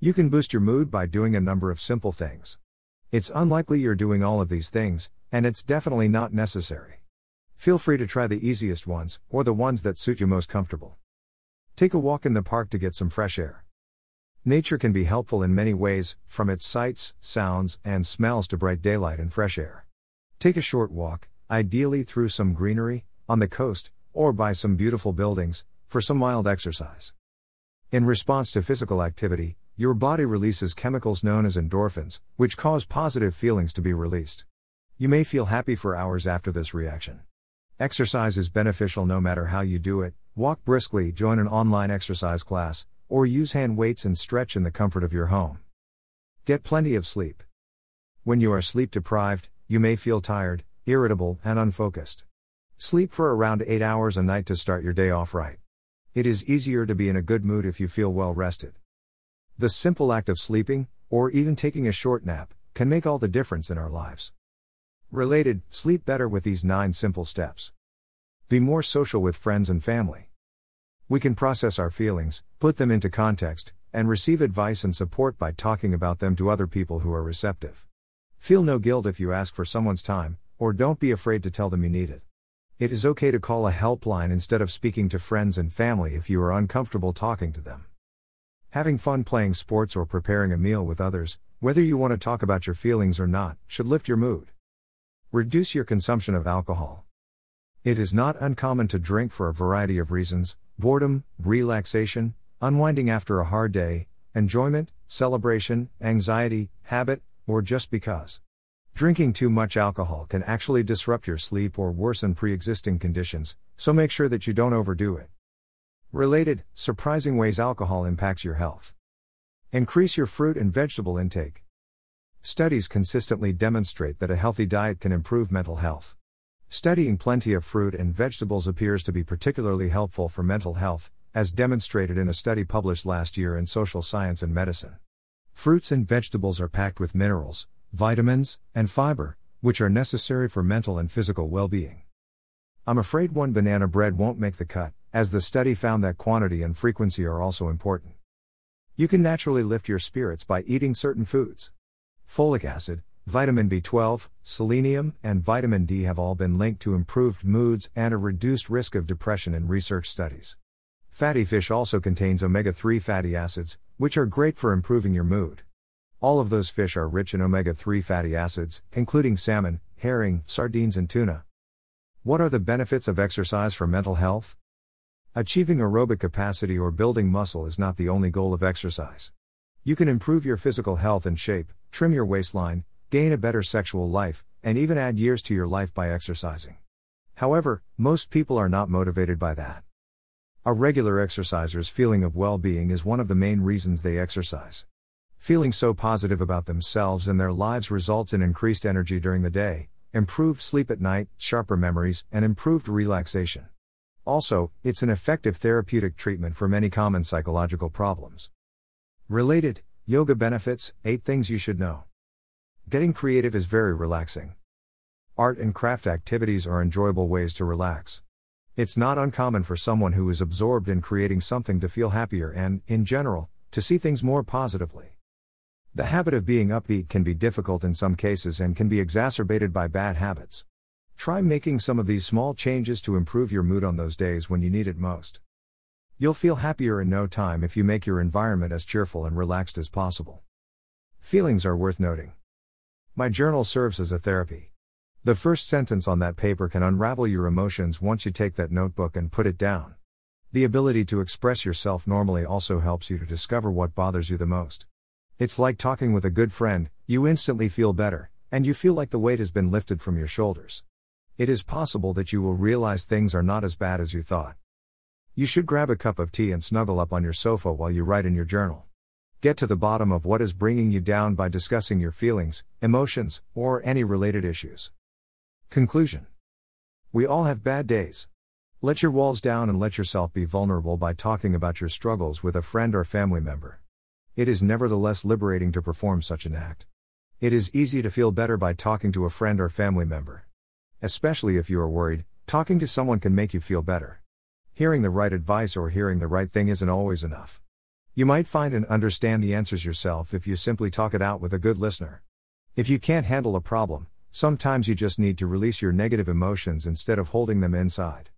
You can boost your mood by doing a number of simple things. It's unlikely you're doing all of these things, and it's definitely not necessary. Feel free to try the easiest ones, or the ones that suit you most comfortable. Take a walk in the park to get some fresh air. Nature can be helpful in many ways, from its sights, sounds, and smells to bright daylight and fresh air. Take a short walk, ideally through some greenery, on the coast, or by some beautiful buildings, for some mild exercise. In response to physical activity, your body releases chemicals known as endorphins, which cause positive feelings to be released. You may feel happy for hours after this reaction. Exercise is beneficial no matter how you do it walk briskly, join an online exercise class, or use hand weights and stretch in the comfort of your home. Get plenty of sleep. When you are sleep deprived, you may feel tired, irritable, and unfocused. Sleep for around 8 hours a night to start your day off right. It is easier to be in a good mood if you feel well rested. The simple act of sleeping, or even taking a short nap, can make all the difference in our lives. Related, sleep better with these 9 simple steps. Be more social with friends and family. We can process our feelings, put them into context, and receive advice and support by talking about them to other people who are receptive. Feel no guilt if you ask for someone's time, or don't be afraid to tell them you need it. It is okay to call a helpline instead of speaking to friends and family if you are uncomfortable talking to them. Having fun playing sports or preparing a meal with others, whether you want to talk about your feelings or not, should lift your mood. Reduce your consumption of alcohol. It is not uncommon to drink for a variety of reasons boredom, relaxation, unwinding after a hard day, enjoyment, celebration, anxiety, habit, or just because. Drinking too much alcohol can actually disrupt your sleep or worsen pre existing conditions, so make sure that you don't overdo it. Related, surprising ways alcohol impacts your health. Increase your fruit and vegetable intake. Studies consistently demonstrate that a healthy diet can improve mental health. Studying plenty of fruit and vegetables appears to be particularly helpful for mental health, as demonstrated in a study published last year in Social Science and Medicine. Fruits and vegetables are packed with minerals, vitamins, and fiber, which are necessary for mental and physical well being. I'm afraid one banana bread won't make the cut, as the study found that quantity and frequency are also important. You can naturally lift your spirits by eating certain foods. Folic acid, vitamin B12, selenium, and vitamin D have all been linked to improved moods and a reduced risk of depression in research studies. Fatty fish also contains omega 3 fatty acids, which are great for improving your mood. All of those fish are rich in omega 3 fatty acids, including salmon, herring, sardines, and tuna. What are the benefits of exercise for mental health? Achieving aerobic capacity or building muscle is not the only goal of exercise. You can improve your physical health and shape, trim your waistline, gain a better sexual life, and even add years to your life by exercising. However, most people are not motivated by that. A regular exerciser's feeling of well being is one of the main reasons they exercise. Feeling so positive about themselves and their lives results in increased energy during the day, improved sleep at night, sharper memories, and improved relaxation. Also, it's an effective therapeutic treatment for many common psychological problems. Related, yoga benefits 8 things you should know. Getting creative is very relaxing. Art and craft activities are enjoyable ways to relax. It's not uncommon for someone who is absorbed in creating something to feel happier and, in general, to see things more positively. The habit of being upbeat can be difficult in some cases and can be exacerbated by bad habits. Try making some of these small changes to improve your mood on those days when you need it most. You'll feel happier in no time if you make your environment as cheerful and relaxed as possible. Feelings are worth noting. My journal serves as a therapy. The first sentence on that paper can unravel your emotions once you take that notebook and put it down. The ability to express yourself normally also helps you to discover what bothers you the most. It's like talking with a good friend, you instantly feel better, and you feel like the weight has been lifted from your shoulders. It is possible that you will realize things are not as bad as you thought. You should grab a cup of tea and snuggle up on your sofa while you write in your journal. Get to the bottom of what is bringing you down by discussing your feelings, emotions, or any related issues. Conclusion We all have bad days. Let your walls down and let yourself be vulnerable by talking about your struggles with a friend or family member. It is nevertheless liberating to perform such an act. It is easy to feel better by talking to a friend or family member. Especially if you are worried, talking to someone can make you feel better. Hearing the right advice or hearing the right thing isn't always enough. You might find and understand the answers yourself if you simply talk it out with a good listener. If you can't handle a problem, sometimes you just need to release your negative emotions instead of holding them inside.